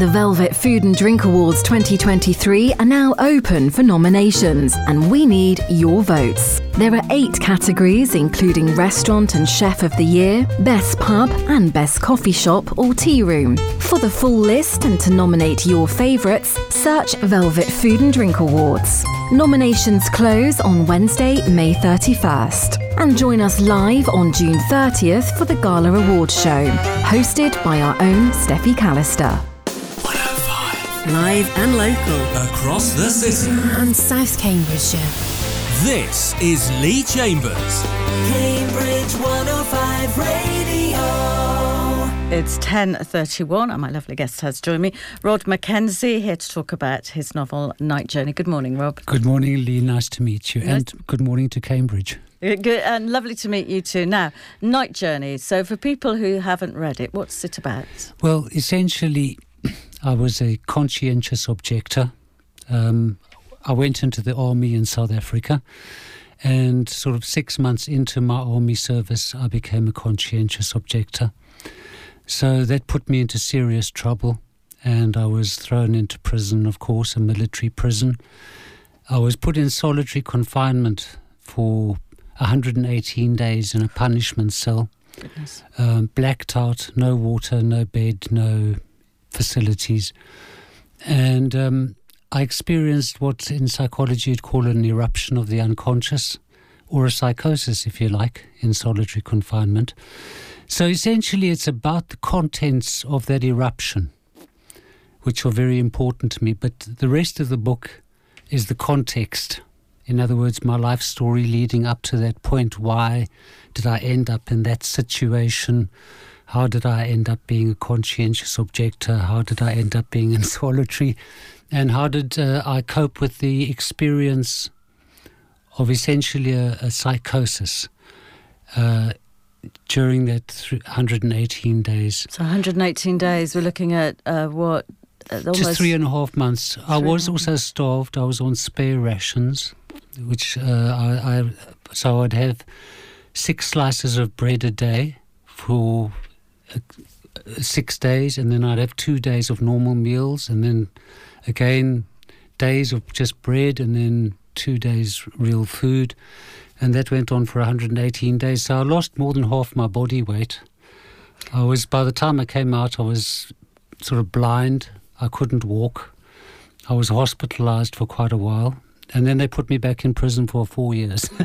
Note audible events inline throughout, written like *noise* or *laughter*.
The Velvet Food and Drink Awards 2023 are now open for nominations, and we need your votes. There are eight categories, including Restaurant and Chef of the Year, Best Pub, and Best Coffee Shop or Tea Room. For the full list and to nominate your favourites, search Velvet Food and Drink Awards. Nominations close on Wednesday, May 31st. And join us live on June 30th for the Gala Awards show, hosted by our own Steffi Callister. 105 Live and local. across the city. and South Cambridgeshire. This is Leigh Chambers. Cambridge 105 Radio. It's 10.31 and my lovely guest has joined me. Rod Mackenzie here to talk about his novel Night Journey. Good morning, Rob. Good morning, Leigh. Nice to meet you. Nice And good morning to Cambridge. Uh, Good, and lovely to meet you too. Now, Night Journey. So for people who haven't read it, what's it about? Well, essentially, I was a conscientious objector. Um, I went into the army in South Africa, and sort of six months into my army service, I became a conscientious objector. So that put me into serious trouble, and I was thrown into prison, of course, a military prison. I was put in solitary confinement for 118 days in a punishment cell. Um, blacked out, no water, no bed, no facilities. And um, I experienced what in psychology you'd call an eruption of the unconscious, or a psychosis, if you like, in solitary confinement. So essentially, it's about the contents of that eruption, which are very important to me. But the rest of the book is the context. In other words, my life story leading up to that point. Why did I end up in that situation? How did I end up being a conscientious objector? How did I end up being in *laughs* solitary? And how did uh, I cope with the experience of essentially a, a psychosis uh, during that 118 days? So 118 days. We're looking at uh, what? Uh, Just three and a half months. I was also starved. I was on spare rations, which uh, I, I so I'd have six slices of bread a day for six days, and then I'd have two days of normal meals, and then again days of just bread, and then two days real food, and that went on for 118 days. So I lost more than half my body weight. I was by the time I came out, I was sort of blind. I couldn't walk. I was hospitalized for quite a while. And then they put me back in prison for four years. *laughs*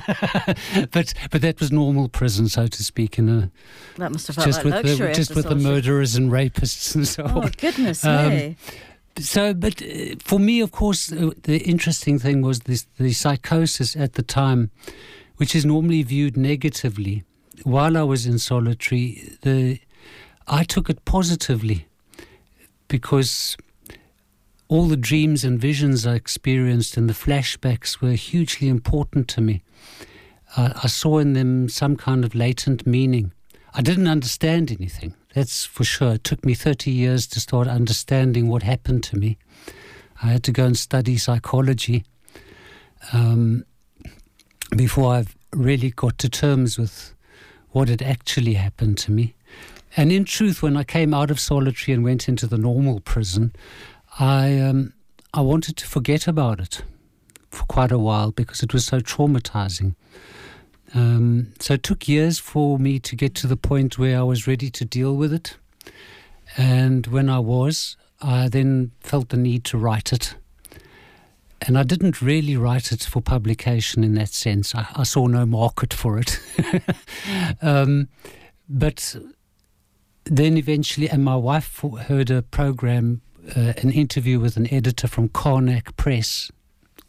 but but that was normal prison, so to speak, in a that must have felt just like with luxury. the just with the murderers and rapists and so Oh on. goodness Um, me! So, but uh, for me, of course, uh, the interesting thing was this the psychosis at the time, which is normally viewed negatively. While I was in solitary, the I took it positively because all the dreams and visions I experienced and the flashbacks were hugely important to me. Uh, I saw in them some kind of latent meaning. I didn't understand anything, that's for sure. It took me 30 years to start understanding what happened to me. I had to go and study psychology um, before I've really got to terms with what had actually happened to me. And in truth, when I came out of solitary and went into the normal prison, I um, I wanted to forget about it for quite a while because it was so traumatizing. Um, so it took years for me to get to the point where I was ready to deal with it. And when I was, I then felt the need to write it. And I didn't really write it for publication in that sense. I, I saw no market for it. *laughs* um, but then eventually, and my wife heard a program, uh, an interview with an editor from Karnac Press,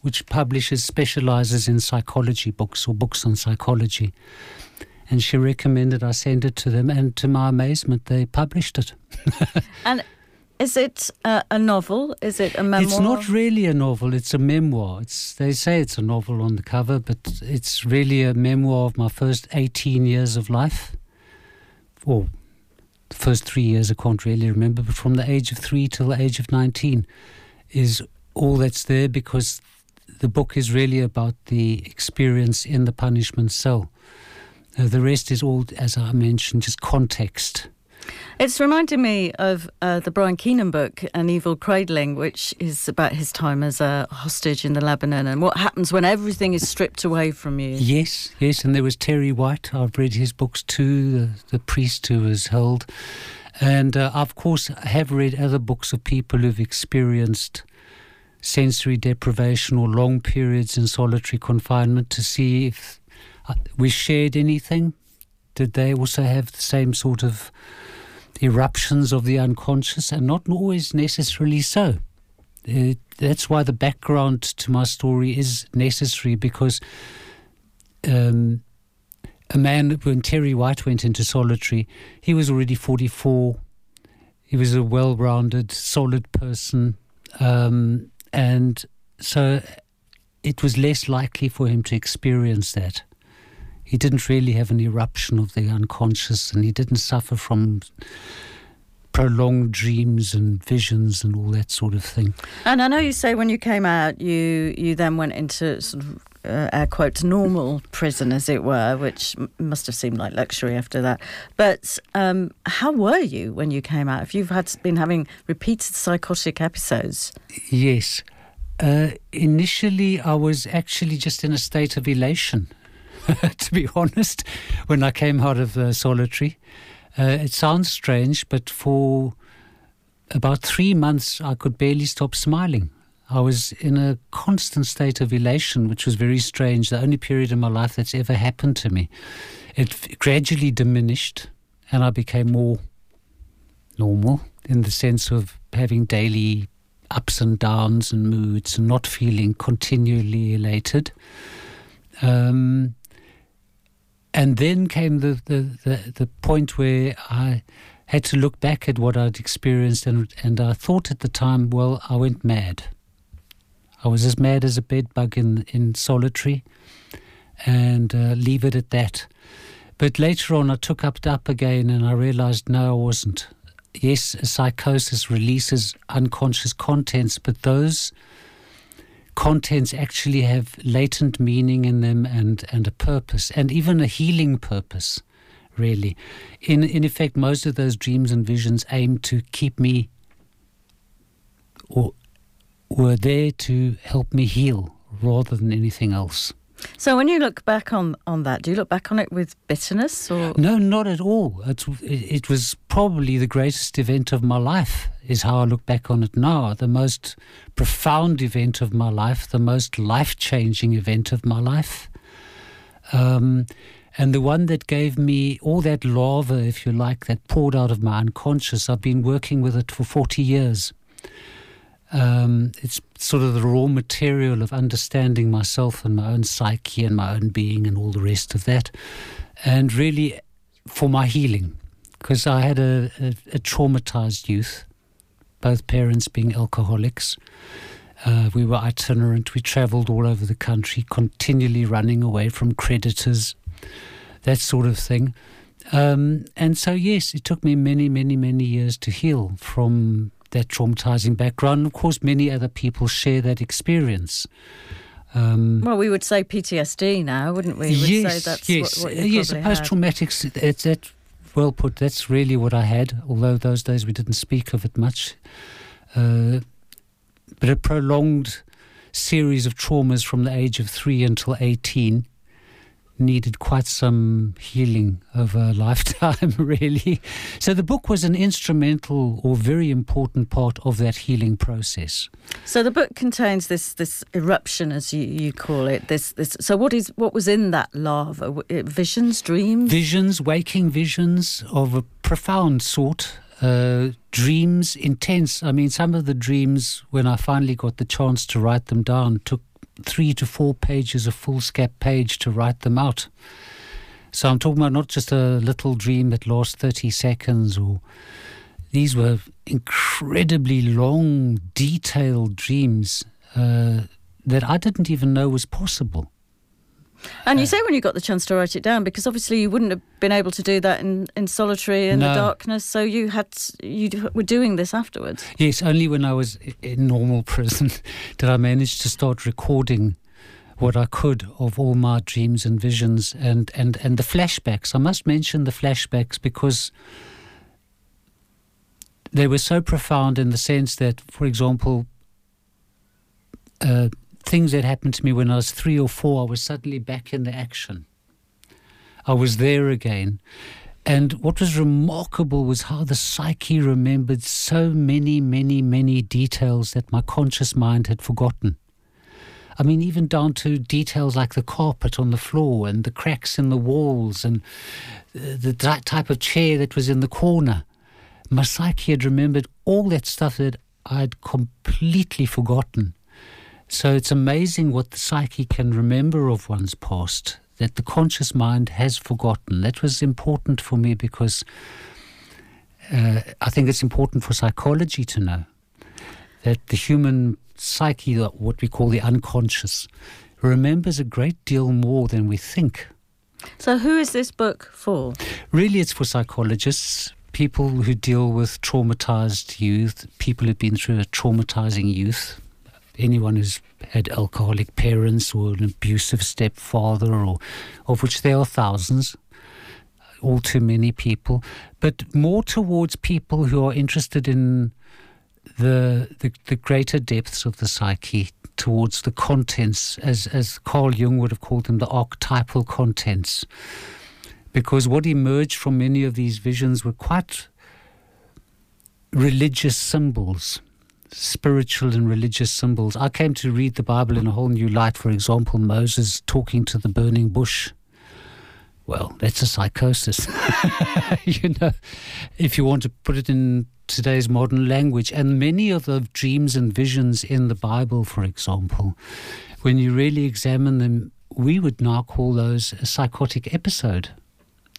which publishes, specializes in psychology books or books on psychology. And she recommended I send it to them, and to my amazement, they published it. *laughs* And is it a, a novel? Is it a memoir? It's not really a novel, it's a memoir. It's, they say it's a novel on the cover, but it's really a memoir of my first 18 years of life. Or first three years, I can't really remember, but from the age of three till the age of 19 is all that's there because the book is really about the experience in the punishment cell. Uh, the rest is all, as I mentioned, just context. It's reminding me of uh, the Brian Keenan book, An Evil Cradling, which is about his time as a hostage in the Lebanon and what happens when everything is stripped away from you. Yes, yes, and there was Terry Waite. I've read his books too, the, the priest who was held. And uh, of course, I have read other books of people who've experienced sensory deprivation or long periods in solitary confinement to see if uh, we shared anything. Did they also have the same sort of eruptions of the unconscious? And not always necessarily so. Uh, that's why the background to my story is necessary because um, a man, when Terry Waite went into solitary, he was already 44. He was a well rounded, solid person. Um, and so it was less likely for him to experience that. He didn't really have an eruption of the unconscious and he didn't suffer from prolonged dreams and visions and all that sort of thing. And I know you say when you came out, you you then went into sort of uh, air quotes normal prison, as it were, which m- must have seemed like luxury after that. But um, how were you when you came out? If you've had been having repeated psychotic episodes, Yes. Uh, initially, I was actually just in a state of elation, *laughs* to be honest, when I came out of uh, solitary. Uh, it sounds strange, but for about three months, I could barely stop smiling. I was in a constant state of elation, which was very strange. The only period in my life that's ever happened to me. It gradually diminished, and I became more normal in the sense of having daily ups and downs and moods and not feeling continually elated. Um, and then came the, the, the, the point where I had to look back at what I'd experienced, and, and I thought at the time, well, I went mad. I was as mad as a bedbug in, in solitary, and uh, leave it at that. But later on, I took up up again, and I realized no, I wasn't. Yes, psychosis releases unconscious contents, but those contents actually have latent meaning in them and, and a purpose, and even a healing purpose, really. In, in effect, most of those dreams and visions aim to keep me or were there to help me heal rather than anything else. So when you look back on on that, do you look back on it with bitterness or? No, not at all. It's, it, was probably the greatest event of my life, is how I look back on it now. The most profound event of my life, the most life changing event of my life. Um, and the one that gave me all that lava, if you like, that poured out of my unconscious. I've been working with it for 40 years. Um, it's sort of the raw material of understanding myself and my own psyche and my own being and all the rest of that. And really for my healing, because I had a, a, a traumatized youth, both parents being alcoholics. Uh, we were itinerant. We traveled all over the country, continually running away from creditors, that sort of thing. Um, and so, yes, it took me many, many, many years to heal from that traumatizing background. Of course, many other people share that experience. Um, Well, we would say PTSD now, wouldn't we? We would yes, say that's yes, what, what yes. A probably had. post-traumatic. It's that well put. That's really what I had. Although those days we didn't speak of it much. Uh, but a prolonged series of traumas from the age of three until eighteen needed quite some healing over a *laughs* lifetime, really. So the book was an instrumental or very important part of that healing process. So the book contains this this eruption, as you, you call it. This this. So what is what was in that lava? Visions, dreams. visions, waking visions of a profound sort, uh, dreams, intense. I mean, some of the dreams, when I finally got the chance to write them down, took three to four pages of foolscap page to write them out. So I'm talking about not just a little dream that lasts 30 seconds or these were incredibly long, detailed dreams uh, that I didn't even know was possible. And you say when you got the chance to write it down, because obviously you wouldn't have been able to do that in, in solitary in the darkness. So you had you were doing this afterwards. Yes, only when I was in normal prison *laughs* did I manage to start recording what I could of all my dreams and visions and, and, and the flashbacks. I must mention the flashbacks because, they were so profound in the sense that, for example, uh, things that happened to me when I was three or four, I was suddenly back in the action. I was there again. And what was remarkable was how the psyche remembered so many, many, many details that my conscious mind had forgotten. I mean, even down to details like the carpet on the floor and the cracks in the walls and uh, the type of chair that was in the corner. My psyche had remembered all that stuff that I'd completely forgotten. So it's amazing what the psyche can remember of one's past that the conscious mind has forgotten. That was important for me because uh, I think it's important for psychology to know that the human psyche, what we call the unconscious, remembers a great deal more than we think. So, who is this book for? Really, it's for psychologists, people who deal with traumatized youth, people who've been through a traumatizing youth, anyone who's had alcoholic parents or an abusive stepfather, or of which there are thousands, all too many people, but more towards people who are interested in the, the, the greater depths of the psyche towards the contents, as, as Carl Jung would have called them, the archetypal contents. Because what emerged from many of these visions were quite religious symbols, spiritual and religious symbols. I came to read the Bible in a whole new light. For example, Moses talking to the burning bush. Well, that's a psychosis. *laughs* you know, if you want to put it in today's modern language. And many of the dreams and visions in the Bible, for example, when you really examine them, we would now call those a psychotic episode.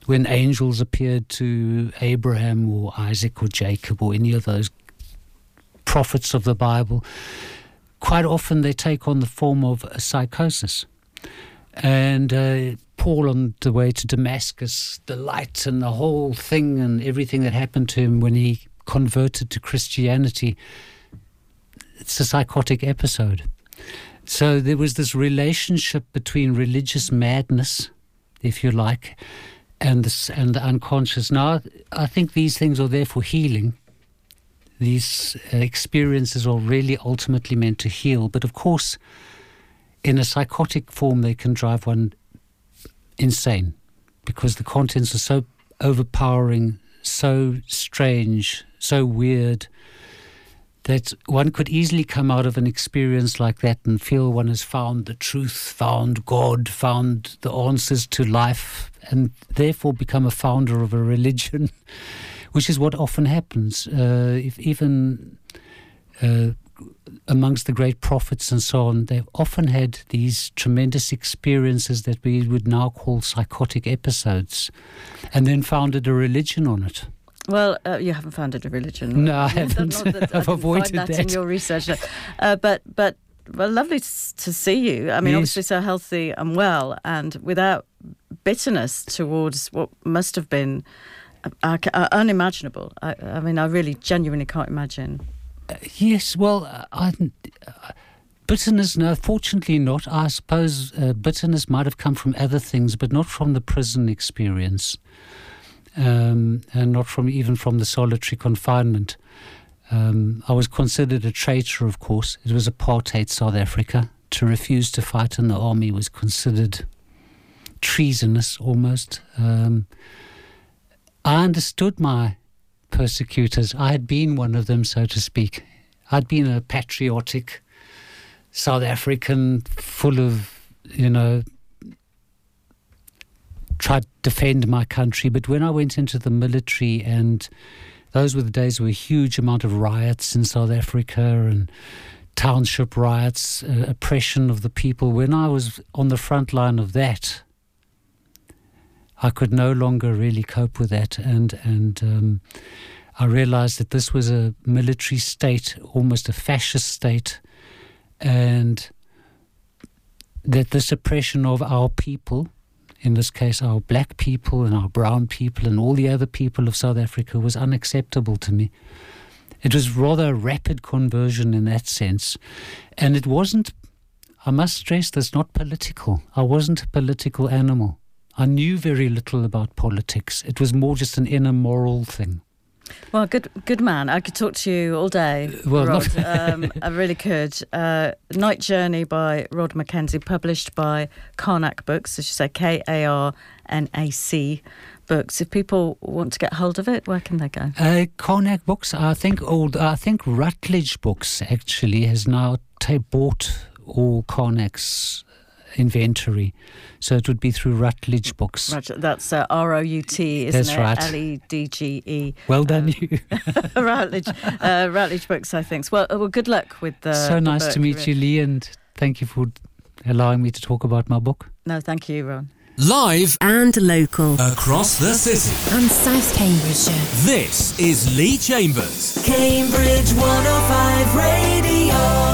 When angels appeared to Abraham or Isaac or Jacob or any of those prophets of the Bible, quite often they take on the form of a psychosis. And uh, Paul on the way to Damascus, the light and the whole thing and everything that happened to him when he converted to Christianity. It's a psychotic episode. So there was this relationship between religious madness, if you like, and and the unconscious. Now, I think these things are there for healing. These uh, experiences are really ultimately meant to heal. But of course, in a psychotic form, they can drive one insane because the contents are so overpowering, so strange, so weird that one could easily come out of an experience like that and feel one has found the truth, found God, found the answers to life, and therefore become a founder of a *laughs* religion, which is what often happens. Uh, if even uh, amongst the great prophets and so on, they've often had these tremendous experiences that we would now call psychotic episodes, and then founded a religion on it. Well, uh, you haven't founded a religion. No, I *laughs* haven't. that, *laughs* I've avoided that, that, in your research. Uh, but but well, lovely to see you. I mean, yes. obviously so healthy and well, and without bitterness towards what must have been uh, uh unimaginable. I, I, mean, I really genuinely can't imagine. Uh, yes, well, uh, bitterness, no, fortunately not. I suppose bitterness might have come from other things, but not from the prison experience um, and not from even from the solitary confinement. Um, I was considered a traitor, of course. It was apartheid South Africa. To refuse to fight in the army was considered treasonous almost. Um, I understood my persecutors. I had been one of them, so to speak. I'd been a patriotic South African, full of, you know, tried to defend my country. But when I went into the military, and those were the days where a huge amount of riots in South Africa and township riots, uh, oppression of the people. When I was on the front line of that, I could no longer really cope with that, and and um, I realized that this was a military state, almost a fascist state, and that the suppression of our people in this case our black people and our brown people and all the other people of South Africa, was unacceptable to me. It was rather a rapid conversion in that sense. And it wasn't, I must stress this, not political. I wasn't a political animal. I knew very little about politics. It was more just an inner moral thing. Well, good, good man. I could talk to you all day. Well, Rod. *laughs* um, I really could. Uh, Night Journey by Rod Mackenzie, published by Karnac Books, as you say, K A R N A C Books. If people want to get hold of it, where can they go? Uh, Karnac Books, I think old, I think Routledge Books actually has now ta bought all Karnac's inventory, so it would be through Routledge Books. Roger, that's uh, R O U T, isn't That's it? right. L E D G E. Well done, you. *laughs* Routledge, uh, Routledge Books, I think. Well, uh, well, good luck with the. so the nice book, to meet really. you, Leigh, and thank you for allowing me to talk about my book. No, thank you, Ron. Live And local. across the city. And South Cambridgeshire. This is Leigh Chambers. Cambridge 105 Radio.